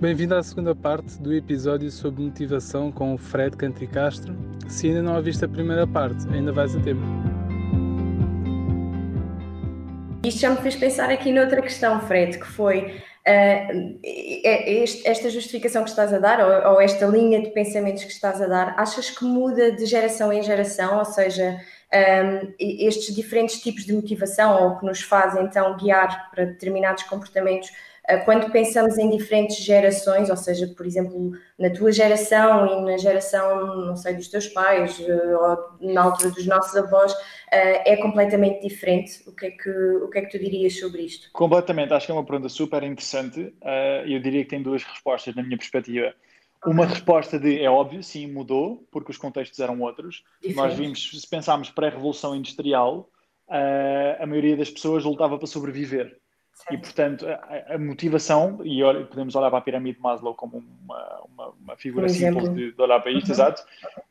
Bem-vindo à segunda parte do episódio sobre motivação com o Fred Cantricastro. Se ainda não ouviste a primeira parte, ainda vais a tempo. Isto já me fez pensar aqui noutra questão, Fred, que foi uh, esta justificação que estás a dar, ou, ou, esta linha de pensamentos que estás a dar, achas que muda de geração em geração? Ou seja, um, estes diferentes tipos de motivação, ou que nos fazem então guiar para determinados comportamentos, quando pensamos em diferentes gerações, ou seja, por exemplo, na tua geração e na geração, não sei, dos teus pais, ah, ou na altura dos nossos avós, ah, é completamente diferente. O que é que, o que, é que tu dirias sobre isto? Completamente, acho que é uma pergunta super interessante. Eu diria que tem duas respostas na minha perspectiva. Uma resposta de é óbvio, sim, mudou, porque os contextos eram outros. Diferente. Nós vimos, se pensarmos pré-revolução industrial, a maioria das pessoas lutava para sobreviver. E, portanto, a, a, motivação, e podemos olhar para a pirâmide de Maslow como uma, uma, uma figura simples de, de, olhar para isto, uhum. exato.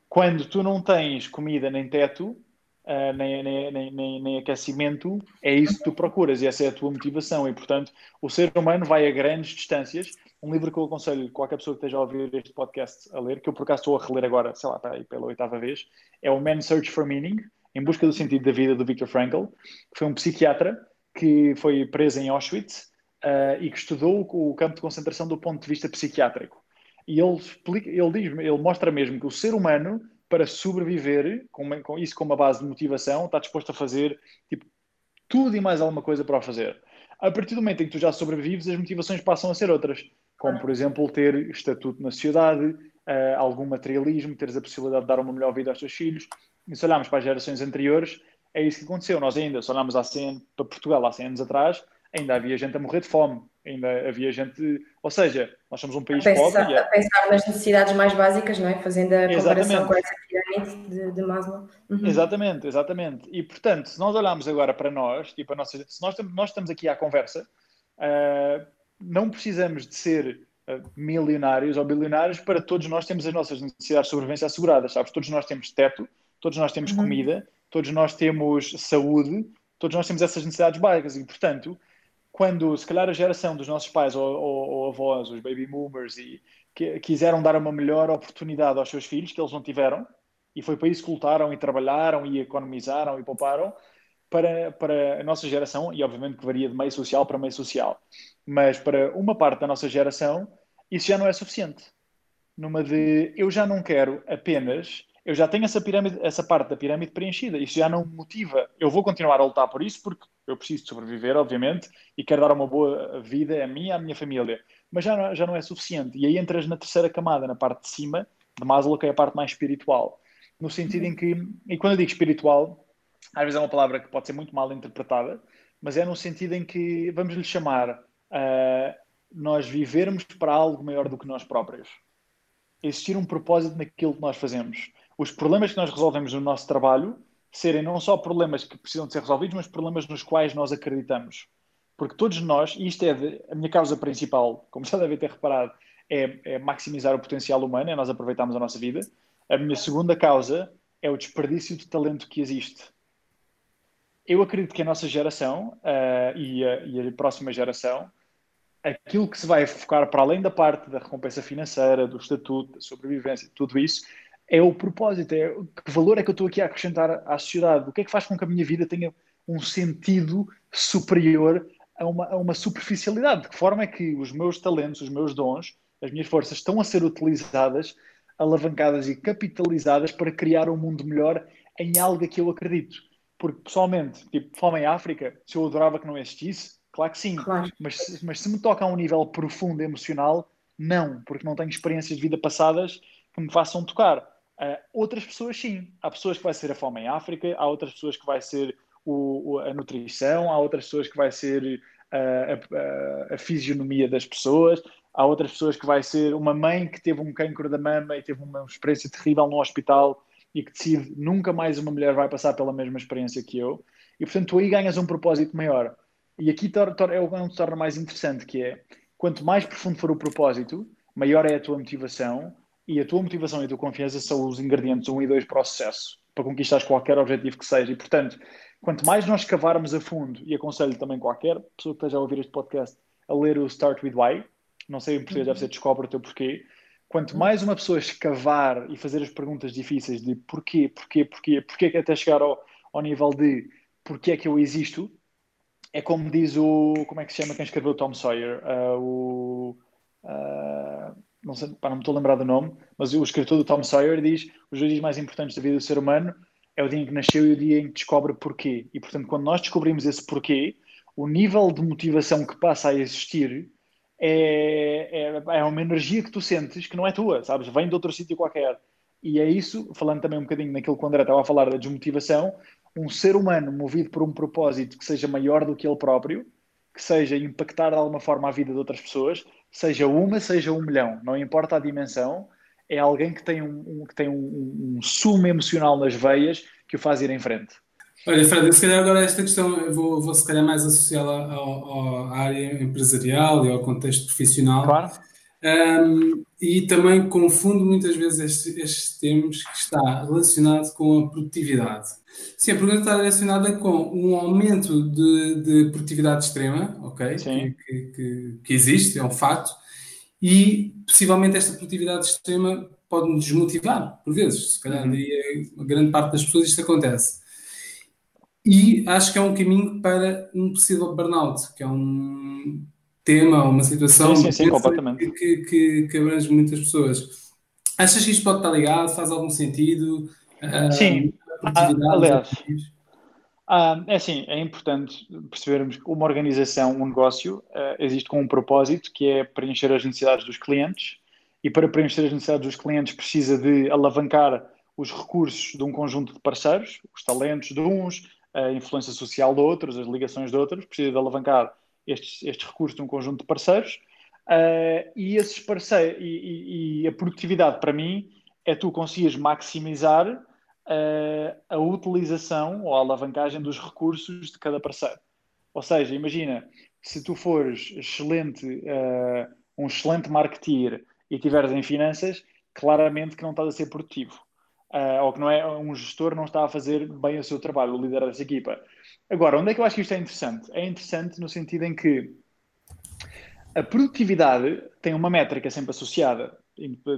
Quando tu não tens comida nem teto, uh, nem, nem, nem, nem, aquecimento, é isso que tu procuras e essa é a tua motivação. E, portanto, o ser humano vai a grandes distâncias. Um livro que eu aconselho qualquer pessoa que esteja a ouvir este podcast a ler, que eu por acaso estou a reler agora, sei lá, aí, pela oitava vez, é o Man's Search for Meaning, Em Busca do Sentido da Vida, do Viktor Frankl, que foi um psiquiatra que foi preso em Auschwitz uh, e que estudou o campo de concentração do ponto de vista psiquiátrico. E ele, explica, ele, diz, ele mostra mesmo que o ser humano, para sobreviver, com, com isso como uma base de motivação, está disposto a fazer tipo, tudo e mais alguma coisa para o fazer. A partir do momento em que tu já sobrevives, as motivações passam a ser outras, como, por exemplo, ter estatuto na sociedade, uh, algum materialismo, teres a possibilidade de dar uma melhor vida aos teus filhos. E se olharmos para as gerações anteriores, é isso que aconteceu. Nós ainda, se olharmos há 100, para Portugal há 100 anos atrás, ainda havia gente a morrer de fome, ainda havia gente. Ou seja, nós somos um país a pensar, pobre. É... A pensar nas necessidades mais básicas, não é? Fazendo a comparação com essa pirâmide de, de Maslow. Uhum. Exatamente, exatamente. E portanto, se nós olharmos agora para nós, tipo a nossa, se nós, nós estamos aqui à conversa, uh, não precisamos de ser uh, milionários ou bilionários para todos nós temos as nossas necessidades de sobrevivência asseguradas, sabes? Todos nós temos teto, todos nós temos uhum. comida todos nós temos saúde, todos nós temos essas necessidades básicas e, portanto, quando se calhar a geração dos nossos pais ou, ou, ou avós, os baby boomers, e, que, quiseram dar uma melhor oportunidade aos seus filhos, que eles não tiveram, e foi para isso que lutaram e trabalharam e economizaram e pouparam, para, para a nossa geração, e obviamente que varia de meio social para meio social, mas para uma parte da nossa geração, isso já não é suficiente. Numa de eu já não quero apenas eu já tenho essa, pirâmide, essa parte da pirâmide preenchida. Isso já não me motiva. Eu vou continuar a lutar por isso porque eu preciso de sobreviver, obviamente, e quero dar uma boa vida a mim e à minha família. Mas já não, já não é suficiente. E aí entras na terceira camada, na parte de cima de Maslow, que é a parte mais espiritual. No sentido em que, e quando eu digo espiritual, às vezes é uma palavra que pode ser muito mal interpretada, mas é no sentido em que vamos lhe chamar uh, nós vivermos para algo maior do que nós próprios. Existir um propósito naquilo que nós fazemos os problemas que nós resolvemos no nosso trabalho serem não só problemas que precisam de ser resolvidos, mas problemas nos quais nós acreditamos. Porque todos nós, e isto é de, a minha causa principal, como já devem ter reparado, é, é maximizar o potencial humano, é nós aproveitarmos a nossa vida. A minha segunda causa é o desperdício de talento que existe. Eu acredito que a nossa geração uh, e, a, e a próxima geração aquilo que se vai focar para além da parte da recompensa financeira, do estatuto, da sobrevivência, tudo isso, é o propósito, é que valor é que eu estou aqui a acrescentar à sociedade, o que é que faz com que a minha vida tenha um sentido superior a uma, a uma superficialidade, de que forma é que os meus talentos, os meus dons, as minhas forças estão a ser utilizadas, alavancadas e capitalizadas para criar um mundo melhor em algo que eu acredito. Porque, pessoalmente, tipo, fome em África, se eu adorava que não existisse, claro que sim. Claro. Mas, mas se me toca a um nível profundo emocional, não, porque não tenho experiências de vida passadas que me façam tocar. Uh, outras pessoas, sim. Há pessoas que vai ser a fome em África, há outras pessoas que vai ser o, a nutrição, há outras pessoas que vai ser uh, a, a, a, fisionomia das pessoas, há outras pessoas que vai ser uma mãe que teve um cancro da mama e teve uma experiência terrível no hospital e que decide nunca mais uma mulher vai passar pela mesma experiência que eu. E, portanto, tu aí ganhas um propósito maior. E aqui é o que torna mais interessante, que é, quanto mais profundo for o propósito, maior é a tua motivação e a tua motivação e a tua confiança são os ingredientes 1 e 2 para o sucesso, para conquistar qualquer objetivo que seja. E, portanto, quanto mais nós cavarmos a fundo, e aconselho também qualquer pessoa que esteja a ouvir este podcast a ler o Start With Why, não sei em português, deve ser descobre o teu porquê. Quanto mais uma pessoa escavar e fazer as perguntas difíceis de porquê, porquê, porquê, porquê até chegar ao, ao nível de porquê é que eu existo, é como diz o. Como é que se chama quem escreveu Tom Sawyer? Uh, o. Uh, não, sei, pá, não me estou a lembrar do nome, mas o escritor do Tom Sawyer diz: os dois dias mais importantes da vida do ser humano é o dia em que nasceu e o dia em que descobre porquê. E portanto, quando nós descobrimos esse porquê, o nível de motivação que passa a existir é, é, é uma energia que tu sentes que não é tua, sabes? Vem de outro sítio qualquer. E é isso, falando também um bocadinho naquilo que o André estava a falar da desmotivação, um ser humano movido por um propósito que seja maior do que ele próprio, que seja impactar de alguma forma a vida de outras pessoas, seja uma, seja um milhão, não importa a dimensão, é alguém que tem um, um que tem um, um, sumo emocional nas veias que o faz ir em frente. Olha, Fred, se calhar agora esta questão eu vou, vou se calhar mais associá-la à área empresarial e ao contexto profissional. Claro. Um, e também confundo muitas vezes estes, estes termos que está relacionado com a produtividade. Sim, a pergunta está relacionada com um aumento de, de produtividade extrema, ok? Que, que, que, existe, é um fato, e possivelmente esta produtividade extrema pode nos desmotivar, por vezes. Se calhar, uhum. a grande parte das pessoas isto acontece. E acho que é um caminho para um possível burnout, que é um tema, uma situação sim, sim, sim, que, que, que, abrange muitas pessoas. Achas que isto pode estar ligado? Faz algum sentido? Sim, ah, aliás, ah, é assim, é importante percebermos que uma organização, um negócio, uh, existe com um propósito que é preencher as necessidades dos clientes e para preencher as necessidades dos clientes precisa de alavancar os recursos de um conjunto de parceiros, os talentos de uns, a influência social de outros, as ligações de outros, precisa de alavancar estes, estes recursos de um conjunto de parceiros uh, e esses parceiros e, e, e, a produtividade para mim é tu conseguires maximizar uh, a utilização ou a alavancagem dos recursos de cada parceiro. Ou seja, imagina, se tu fores excelente, uh, um excelente marketeer e estiveres em finanças, claramente que não estás a ser produtivo. Uh, ou que não é um gestor não está a fazer bem o seu trabalho, o líder dessa equipa. Agora, onde é que eu acho que isto é interessante? É interessante no sentido em que a produtividade tem uma métrica sempre associada,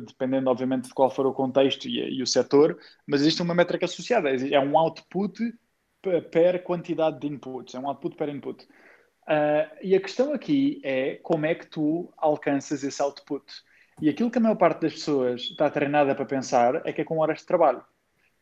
dependendo, obviamente, de qual for o contexto e, e o setor, mas existe uma métrica associada. É um output per quantidade de inputs, é um output per input. Uh, e a questão aqui é como é que tu alcanças esse output. E aquilo que a maior parte das pessoas está treinada para pensar é que é com horas de trabalho.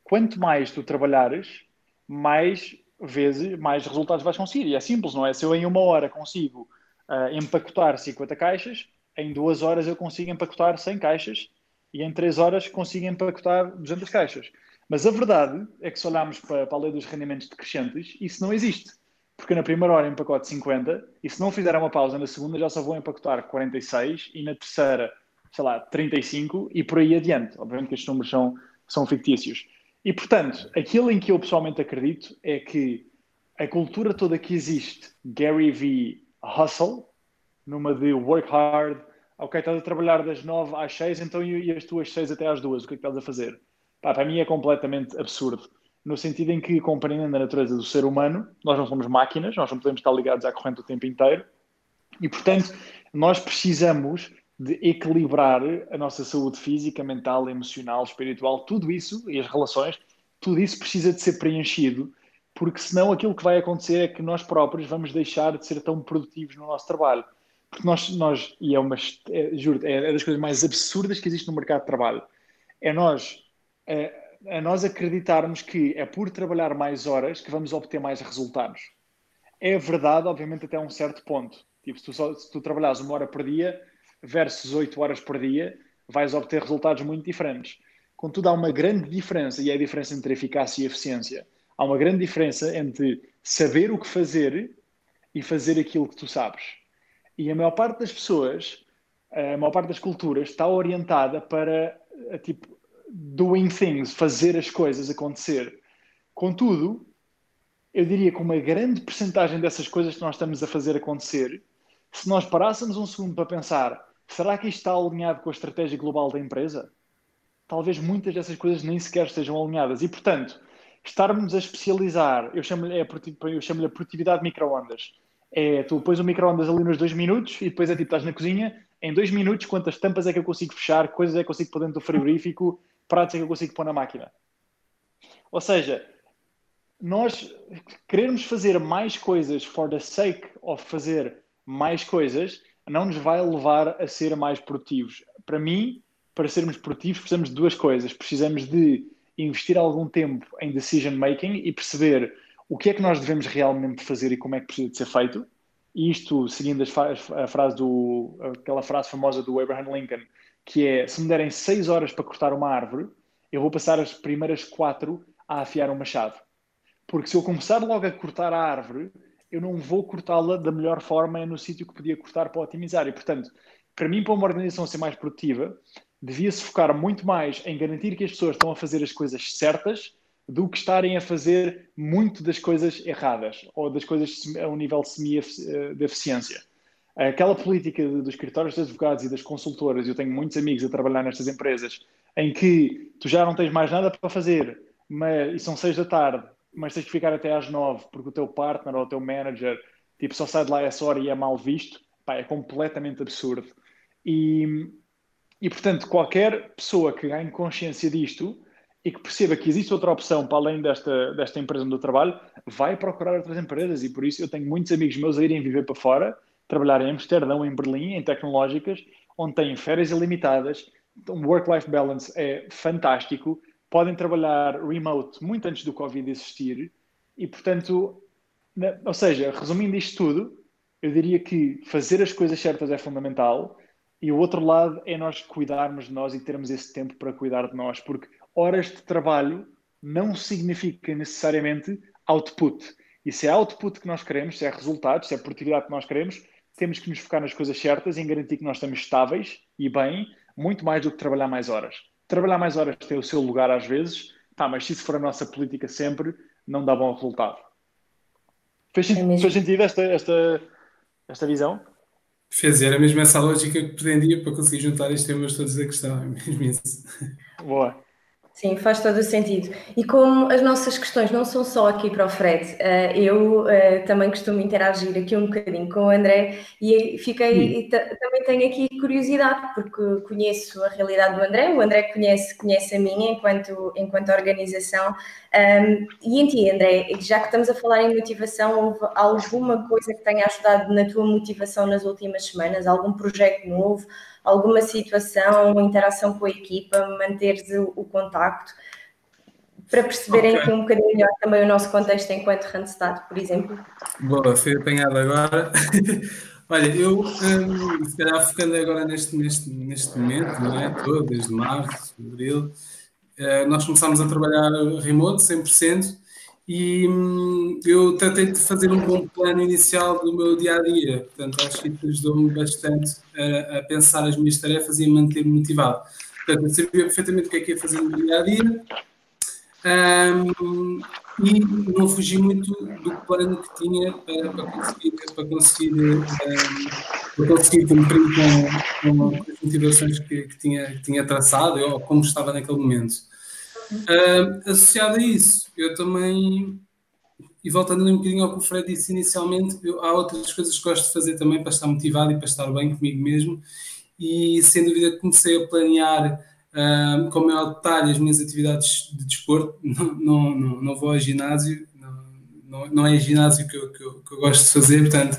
Quanto mais tu trabalhares, mais vezes, mais resultados vais conseguir. E é simples, não é? Se eu em uma hora consigo uh, empacotar 50 caixas, em duas horas eu consigo empacotar 100 caixas e em três horas consigo empacotar 200 caixas. Mas a verdade é que se olharmos para, para a lei dos rendimentos decrescentes, isso não existe. Porque na primeira hora empacote 50 e se não fizer uma pausa na segunda já só vou empacotar 46 e na terceira, sei lá, 35 e por aí adiante. Obviamente que estes números são, são fictícios. E, portanto, aquilo em que eu pessoalmente acredito é que a cultura toda que existe, Gary V. Hustle, numa de work hard, ok, estás a trabalhar das 9 às 6, então e as tuas 6 até às 2, o que é que estás a fazer? Pá, para mim é completamente absurdo. No sentido em que, compreendendo a natureza do ser humano, nós não somos máquinas, nós não podemos estar ligados à corrente o tempo inteiro, e portanto, nós precisamos de equilibrar a nossa saúde física, mental, emocional, espiritual, tudo isso e as relações, tudo isso precisa de ser preenchido, porque senão aquilo que vai acontecer é que nós próprios vamos deixar de ser tão produtivos no nosso trabalho. Porque nós, nós e é uma, é, juro, é, é das coisas mais absurdas que existe no mercado de trabalho, é nós, é, é nós acreditarmos que é por trabalhar mais horas que vamos obter mais resultados. É verdade, obviamente, até um certo ponto. Tipo, se tu, só, se tu trabalhas uma hora por dia, versus 8 horas por dia, vais obter resultados muito diferentes. Contudo, há uma grande diferença, e é a diferença entre eficácia e eficiência. Há uma grande diferença entre saber o que fazer e fazer aquilo que tu sabes. E a maior parte das pessoas, a maior parte das culturas, está orientada para, tipo, doing things, fazer as coisas acontecer. Contudo, eu diria que uma grande percentagem dessas coisas que nós estamos a fazer acontecer, se nós parássemos um segundo para pensar Será que isto está alinhado com a estratégia global da empresa? Talvez muitas dessas coisas nem sequer estejam alinhadas. E, portanto, estarmos a especializar, eu chamo-lhe é, eu chamo a produtividade micro-ondas. É, tu pões o micro-ondas ali nos dois minutos e depois é tipo, estás na cozinha, em dois minutos quantas tampas é que eu consigo fechar, coisas é que eu consigo pôr dentro do frigorífico, pratos é que eu consigo pôr na máquina. Ou seja, nós querermos fazer mais coisas for the sake of fazer mais coisas não nos vai levar a ser mais produtivos. Para mim, para sermos produtivos, precisamos de duas coisas. Precisamos de investir algum tempo em decision making e perceber o que é que nós devemos realmente fazer e como é que precisa de ser feito. E isto seguindo a frase do, aquela frase famosa do Abraham Lincoln, que é: se me derem seis horas para cortar uma árvore, eu vou passar as primeiras quatro a afiar um machado. Porque se eu começar logo a cortar a árvore, eu não vou cortá-la da melhor forma no sítio que podia cortar para otimizar. E, portanto, para mim, para uma organização ser mais produtiva, devia-se focar muito mais em garantir que as pessoas estão a fazer as coisas certas do que estarem a fazer muito das coisas erradas ou das coisas a um nível semi de eficiência. Aquela política dos escritórios de advogados e das consultoras, eu tenho muitos amigos a trabalhar nestas empresas, em que tu já não tens mais nada para fazer mas, e são seis da tarde mas tens que ficar até às nove, porque o teu partner ou o teu manager tipo, só sai de lá essa hora e é mal visto, pá, é completamente absurdo. E, e, portanto, qualquer pessoa que ganhe consciência disto e que perceba que existe outra opção para além desta, desta empresa onde eu trabalho, vai procurar outras empresas. E por isso eu tenho muitos amigos meus a irem viver para fora, trabalhar em Amsterdão, em Berlim, em tecnológicas, onde têm férias ilimitadas, um work-life balance é fantástico, podem trabalhar remote muito antes do Covid existir e, portanto, ou seja, resumindo isto tudo, eu diria que fazer as coisas certas é fundamental e o outro lado é nós cuidarmos de nós e termos esse tempo para cuidar de nós, porque horas de trabalho não significa necessariamente output. E se é output que nós queremos, se é resultados, se é produtividade que nós queremos, temos que nos focar nas coisas certas e em garantir que nós estamos estáveis e bem, muito mais do que trabalhar mais horas trabalhar mais horas tem o seu lugar às vezes, tá, mas se isso for a nossa política sempre, não dá bom resultado. Fez, é fez sentido esta, esta, esta visão? Fez, era mesmo essa lógica que pretendia para conseguir juntar estes temas todos a questão, é mesmo isso. Boa. Sim, faz todo o sentido. E como as nossas questões não são só aqui para o Fred, eh, eu eh, também costumo interagir aqui um bocadinho com o André e fiquei e também tenho aqui curiosidade, porque conheço a realidade do André, o André conhece, conhece a minha enquanto, enquanto organização. Um, e em ti, André, já que estamos a falar em motivação, houve alguma coisa que tenha ajudado na tua motivação nas últimas semanas? Algum projeto novo? Alguma situação, interação com a equipa, manteres o, o contacto, para perceberem okay. um bocadinho melhor também o nosso contexto enquanto Randstad, por exemplo. Boa, fui apanhado agora. Olha, eu, um, se calhar focando agora neste, neste, neste momento, não é? Todo, desde março, abril, uh, nós começámos a trabalhar remoto, 100%, e hum, eu tratei de fazer um bom plano inicial do meu dia a dia. Portanto, acho que ajudou-me bastante a, a, pensar as minhas tarefas e a manter-me motivado. Portanto, eu sabia perfeitamente o que é que ia fazer no dia a dia um, e não fugi muito do plano que tinha para, para conseguir, para conseguir, um, para conseguir cumprir com, com, as motivações que, que, tinha, que tinha traçado ou como estava naquele momento. Uh, associado a isso, eu também, e voltando um bocadinho ao que o Fred disse inicialmente, eu, há outras coisas que gosto de fazer também para estar motivado e para estar bem comigo mesmo, e sem dúvida comecei a planear uh, com maior detalhe as minhas atividades de desporto. Não, não, não, não vou ao ginásio, não, não, é ginásio que eu, que, eu, que eu gosto de fazer, portanto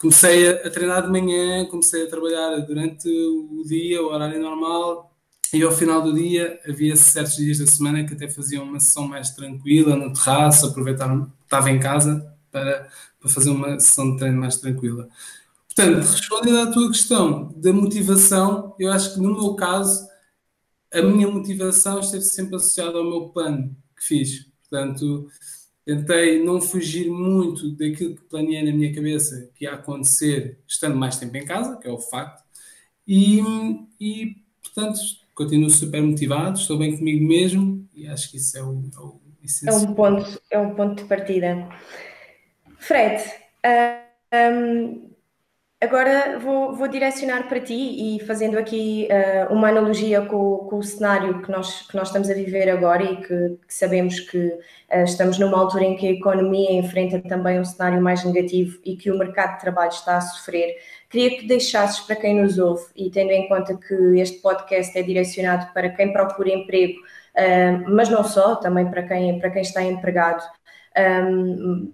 comecei a, treinar de manhã, comecei a trabalhar durante o dia, o horário normal, e ao final do dia havia certos dias da semana que até fazia uma sessão mais tranquila no terraço, aproveitar, estava em casa para, para fazer uma sessão de treino mais tranquila. Portanto, respondendo à tua questão da motivação, eu acho que no meu caso, a minha motivação esteve sempre associada ao meu plano que fiz. Portanto, tentei não fugir muito daquilo que planeei na minha cabeça que ia acontecer estando mais tempo em casa, que é o facto, e, e portanto, continuo super motivado, estou bem comigo mesmo e acho que isso é o, é o É um ponto, é um ponto de partida. Fred, uh, um, agora vou, vou, direcionar para ti e fazendo aqui uh, uma analogia com, com, o cenário que nós, que nós estamos a viver agora e que, que sabemos que uh, estamos numa altura em que a economia enfrenta também um cenário mais negativo e que o mercado de trabalho está a sofrer Queria que deixasses para quem nos ouve, e tendo em conta que este podcast é direcionado para quem procura emprego, uh, mas não só, também para quem, para quem está empregado, um,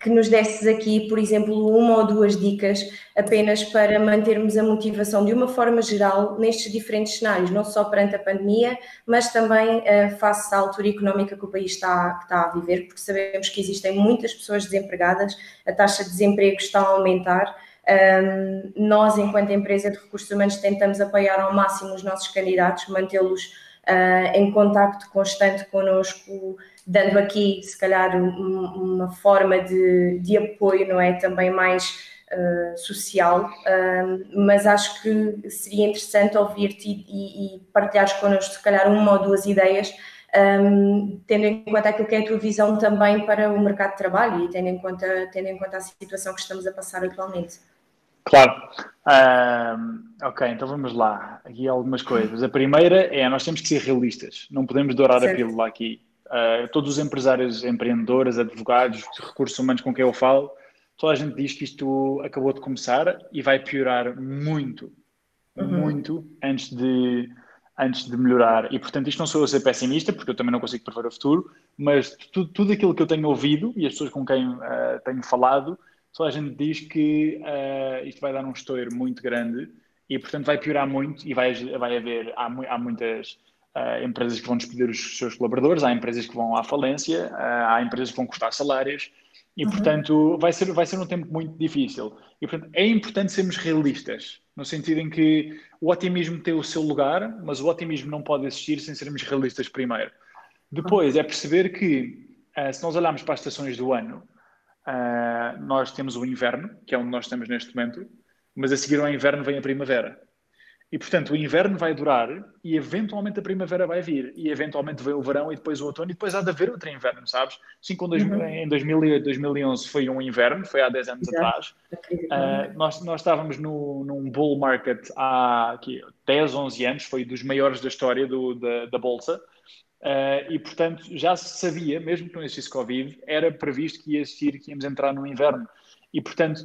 que nos desses aqui, por exemplo, uma ou duas dicas apenas para mantermos a motivação de uma forma geral nestes diferentes cenários, não só perante a pandemia, mas também uh, face à altura económica que o país está, está a viver, porque sabemos que existem muitas pessoas desempregadas, a taxa de desemprego está a aumentar. Um, nós, enquanto empresa de recursos humanos, tentamos apoiar ao máximo os nossos candidatos, mantê-los uh, em contacto constante connosco, dando aqui, se calhar, um, uma forma de, de apoio, não é? Também mais uh, social, uh, mas acho que seria interessante ouvir-te e, e partilhares connosco, se calhar, uma ou duas ideias. Um, tendo em conta aquilo que é a tua visão também para o mercado de trabalho e tendo em conta, tendo em conta a situação que estamos a passar atualmente. Claro. ok, então vamos lá. Aqui algumas coisas. A primeira é nós temos que ser realistas. Não podemos dourar certo. a pílula aqui. Uh, todos os empresários, empreendedores, advogados, recursos humanos com quem eu falo, toda a gente diz que isto acabou de começar e vai piorar muito, uhum. muito antes de, antes de melhorar. E portanto, isto não sou eu a ser pessimista, porque eu também não consigo prever o futuro, mas tudo, tudo aquilo que eu tenho ouvido e as pessoas com quem uh, tenho falado, toda a gente diz que uh, isto vai dar um estouro muito grande e portanto vai piorar muito e vai, vai haver, há, há muitas Há empresas que vão despedir os seus colaboradores, há empresas que vão à falência, há empresas que vão custar salários e, uhum. portanto, vai ser, vai ser um tempo muito difícil. E, portanto, é importante sermos realistas, no sentido em que o otimismo tem o seu lugar, mas o otimismo não pode existir sem sermos realistas primeiro. Depois, é perceber que, uh, se nós olharmos para as estações do ano, uh, nós temos o inverno, que é onde nós estamos neste momento, mas a seguir ao inverno vem a primavera. E, portanto, o inverno vai durar e, eventualmente, a primavera vai vir. E, eventualmente, vem o verão e depois o outono e depois há de haver outro inverno, sabes? Assim como uhum. em 2008, 2011 foi um inverno, foi há 10 anos Exato. atrás. Uh, nós, nós estávamos no, num bull market há aqui, 10, 11 anos, foi dos maiores da história do, da, da Bolsa. Uh, e, portanto, já se sabia, mesmo que não existisse Covid, era previsto que ia existir, que íamos entrar no inverno. E, portanto,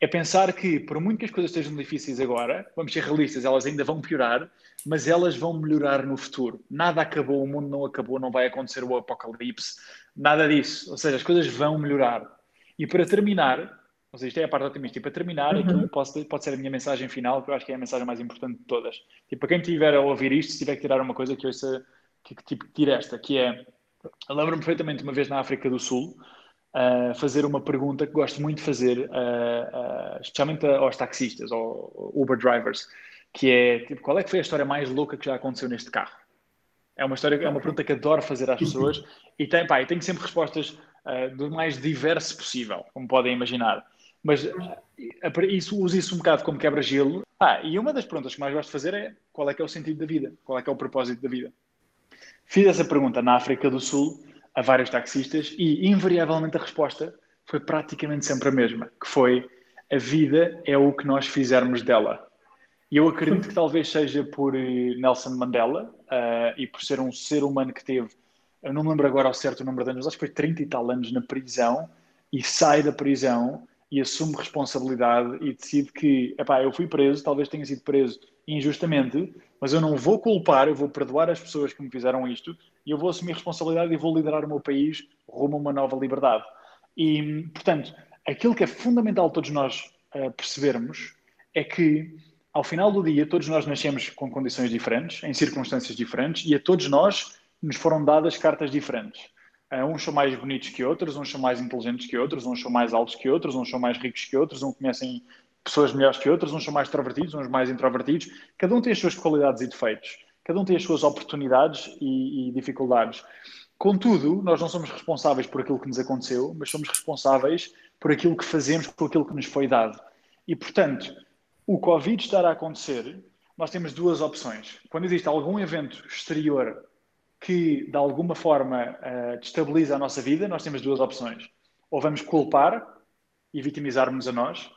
é pensar que, por muito que as coisas estejam difíceis agora, vamos ser realistas, elas ainda vão piorar, mas elas vão melhorar no futuro. Nada acabou, o mundo não acabou, não vai acontecer o apocalipse, nada disso. Ou seja, as coisas vão melhorar. E para terminar, ou seja, isto é a parte otimista, e para terminar, uhum. pode, ser a minha mensagem final, que eu acho que é a mensagem mais importante de todas. E tipo, para quem estiver a ouvir isto, se tiver que tirar uma coisa, que eu ouça, que, tipo, tire esta, que é, lembro-me perfeitamente uma vez na África do Sul, uh, fazer uma pergunta que gosto muito de fazer, uh, uh, especialmente aos taxistas ou Uber drivers, que é tipo, qual é que foi a história mais louca que já aconteceu neste carro? É uma história, é uma pergunta que adoro fazer às pessoas e tem, pá, tenho sempre respostas do mais diverso possível, como podem imaginar. Mas isso, uso isso um bocado como quebra-gelo. Ah, e uma das perguntas que mais gosto de fazer é qual é que é o sentido da vida? Qual é que é o propósito da vida? Fiz essa pergunta na África do Sul a vários taxistas e, invariavelmente, a resposta foi praticamente sempre a mesma, que foi a vida é o que nós fizermos dela. E eu acredito que talvez seja por eh, Nelson Mandela uh, e por ser um ser humano que teve, eu não me lembro agora ao certo o número de anos, acho que foi 30 e tal anos na prisão e sai da prisão e assume responsabilidade e decide que, epá, eu fui preso, talvez tenha sido preso injustamente, mas eu não vou culpar, eu vou perdoar as pessoas que me fizeram isto e eu vou assumir responsabilidade e vou liderar o meu país rumo a uma nova liberdade. E, portanto, aquilo que é fundamental todos nós uh, percebermos é que, ao final do dia, todos nós nascemos com condições diferentes, em circunstâncias diferentes, e a todos nós nos foram dadas cartas diferentes. Uh, uns são mais bonitos que outros, uns são mais inteligentes que outros, uns são mais altos que outros, uns são mais ricos que outros, uns conhecem pessoas melhores que outras, uns são mais extrovertidos, uns mais introvertidos. Cada um tem as suas qualidades e defeitos, cada um tem as suas oportunidades e, e dificuldades. Contudo, nós não somos responsáveis por aquilo que nos aconteceu, mas somos responsáveis por aquilo que fazemos com aquilo que nos foi dado. E, portanto, o Covid estar a acontecer, nós temos duas opções. Quando existe algum evento exterior que, de alguma forma, uh, destabiliza a nossa vida, nós temos duas opções. Ou vamos culpar e vitimizarmos a nós,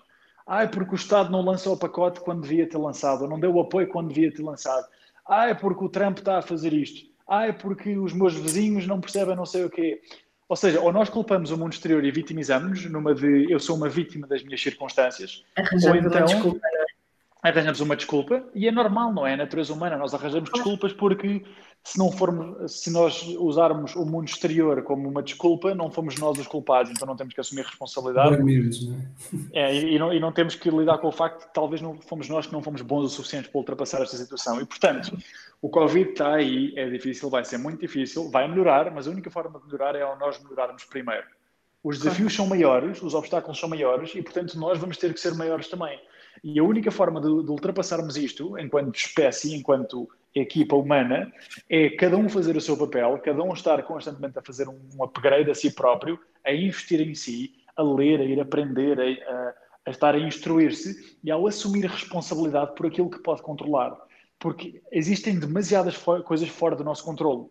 ah, é porque o Estado não lançou o pacote quando devia ter lançado, ou não deu o apoio quando devia ter lançado. Ah, é porque o Trump está a fazer isto. Ah, é porque os meus vizinhos não percebem não sei o quê. Ou seja, ou nós culpamos o mundo exterior e vitimizamos-nos numa de eu sou uma vítima das minhas circunstâncias, ou então desculpa, é? Arranjamos uma desculpa e é normal, não é? A natureza humana, nós arranjamos desculpas porque se não formos, se nós usarmos o mundo exterior como uma desculpa, não fomos nós os culpados, então não temos que assumir responsabilidade. Não é? É, e, e não, e não temos que lidar com o facto de que talvez não fomos nós que não fomos bons o suficiente para ultrapassar esta situação. E, portanto, o Covid está aí, é difícil, vai ser muito difícil, vai melhorar, mas a única forma de melhorar é ao nós melhorarmos primeiro. Os desafios são maiores, os obstáculos são maiores e, portanto, nós vamos ter que ser maiores também. E a única forma de, de ultrapassarmos isto, enquanto espécie, enquanto equipa humana, é cada um fazer o seu papel, cada um estar constantemente a fazer um, um upgrade a si próprio, a investir em si, a ler, a ir aprender, a, a, a estar a instruir-se e ao assumir responsabilidade por aquilo que pode controlar. Porque existem demasiadas fo coisas fora do nosso controle.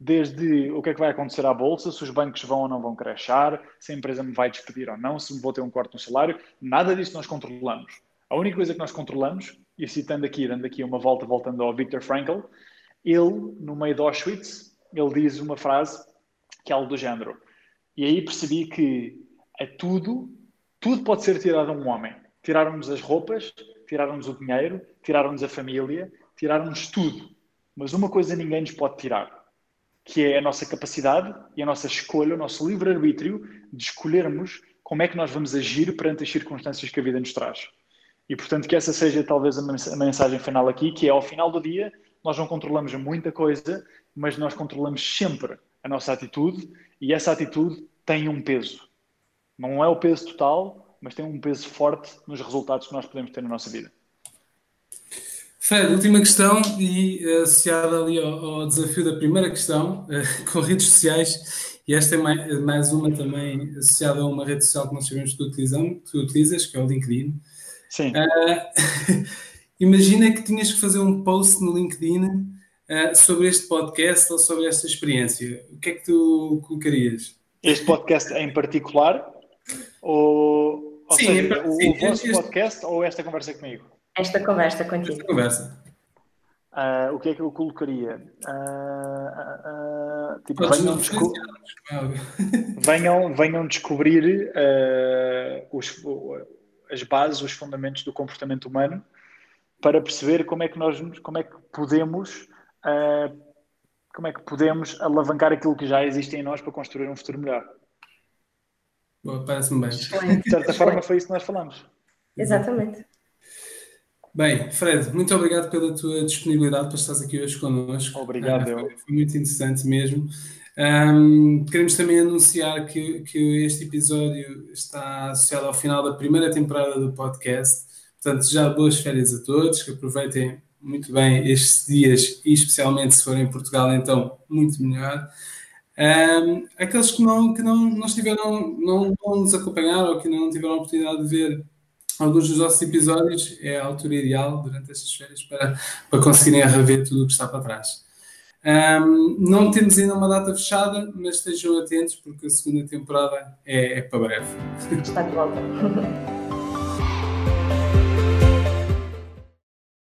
Desde o que é que vai acontecer à bolsa, se os bancos vão ou não vão crashar, se a empresa me vai despedir ou não, se me vou ter um corte no salário, nada disso nós controlamos. A única coisa que nós controlamos, e citando aqui, dando aqui uma volta, voltando ao Viktor Frankl, ele, no meio de Auschwitz, ele diz uma frase que é algo do género. E aí percebi que é tudo, tudo pode ser tirado a um homem. Tiraram-nos as roupas, tiraram-nos o dinheiro, tiraram-nos a família, tiraram-nos tudo. Mas uma coisa ninguém nos pode tirar, que é a nossa capacidade e a nossa escolha, o nosso livre-arbítrio de escolhermos como é que nós vamos agir perante as circunstâncias que a vida nos traz. E, portanto, que essa seja talvez a mensagem final aqui, que é ao final do dia, nós não controlamos muita coisa, mas nós controlamos sempre a nossa atitude e essa atitude tem um peso. Não é o peso total, mas tem um peso forte nos resultados que nós podemos ter na nossa vida. Fred, última questão e associada ali ao, ao, desafio da primeira questão, uh, com redes sociais, e esta é mais, uma também associada a uma rede social que nós sabemos que tu, utilizamos, que tu utilizas, que é o LinkedIn. Sim. Uh, imagina que tinhas que fazer um post no LinkedIn uh, sobre este podcast ou sobre esta experiência. O que é que tu colocarias? Este podcast em particular? Ou, ou Sim, seja, é- o, sim, o vosso este- podcast ou esta conversa comigo? Esta conversa contigo. Esta conversa. Ah, o que é que eu colocaria? Ah, ah, tipo, venham, desco- venham, venham descobrir os- as bases, os fundamentos do comportamento humano para perceber como é que nós como é que podemos ah, como é que podemos alavancar aquilo que já existe em nós para construir um futuro melhor. Boa, Parece-me bem. Excelente. De certa forma foi isso que nós falamos. Exatamente. Bem, Fred, muito obrigado pela tua disponibilidade para estares aqui hoje connosco. Obrigado, Ah, foi, foi muito interessante mesmo. Ahm, queremos também anunciar que, que este episódio está associado ao final da primeira temporada do podcast. Portanto, já boas férias a todos, que aproveitem muito bem estes dias e especialmente se forem em Portugal, então muito melhor. Ahm, aqueles que não, que não, não estiveram, não, não nos acompanharam ou que não tiveram a oportunidade de ver alguns dos nossos episódios, é a altura ideal durante estas férias para, para conseguirem rever tudo o que está para trás. Ahm, não temos ainda uma data fechada, mas estejam atentos porque a segunda temporada é, é para breve. Está de volta.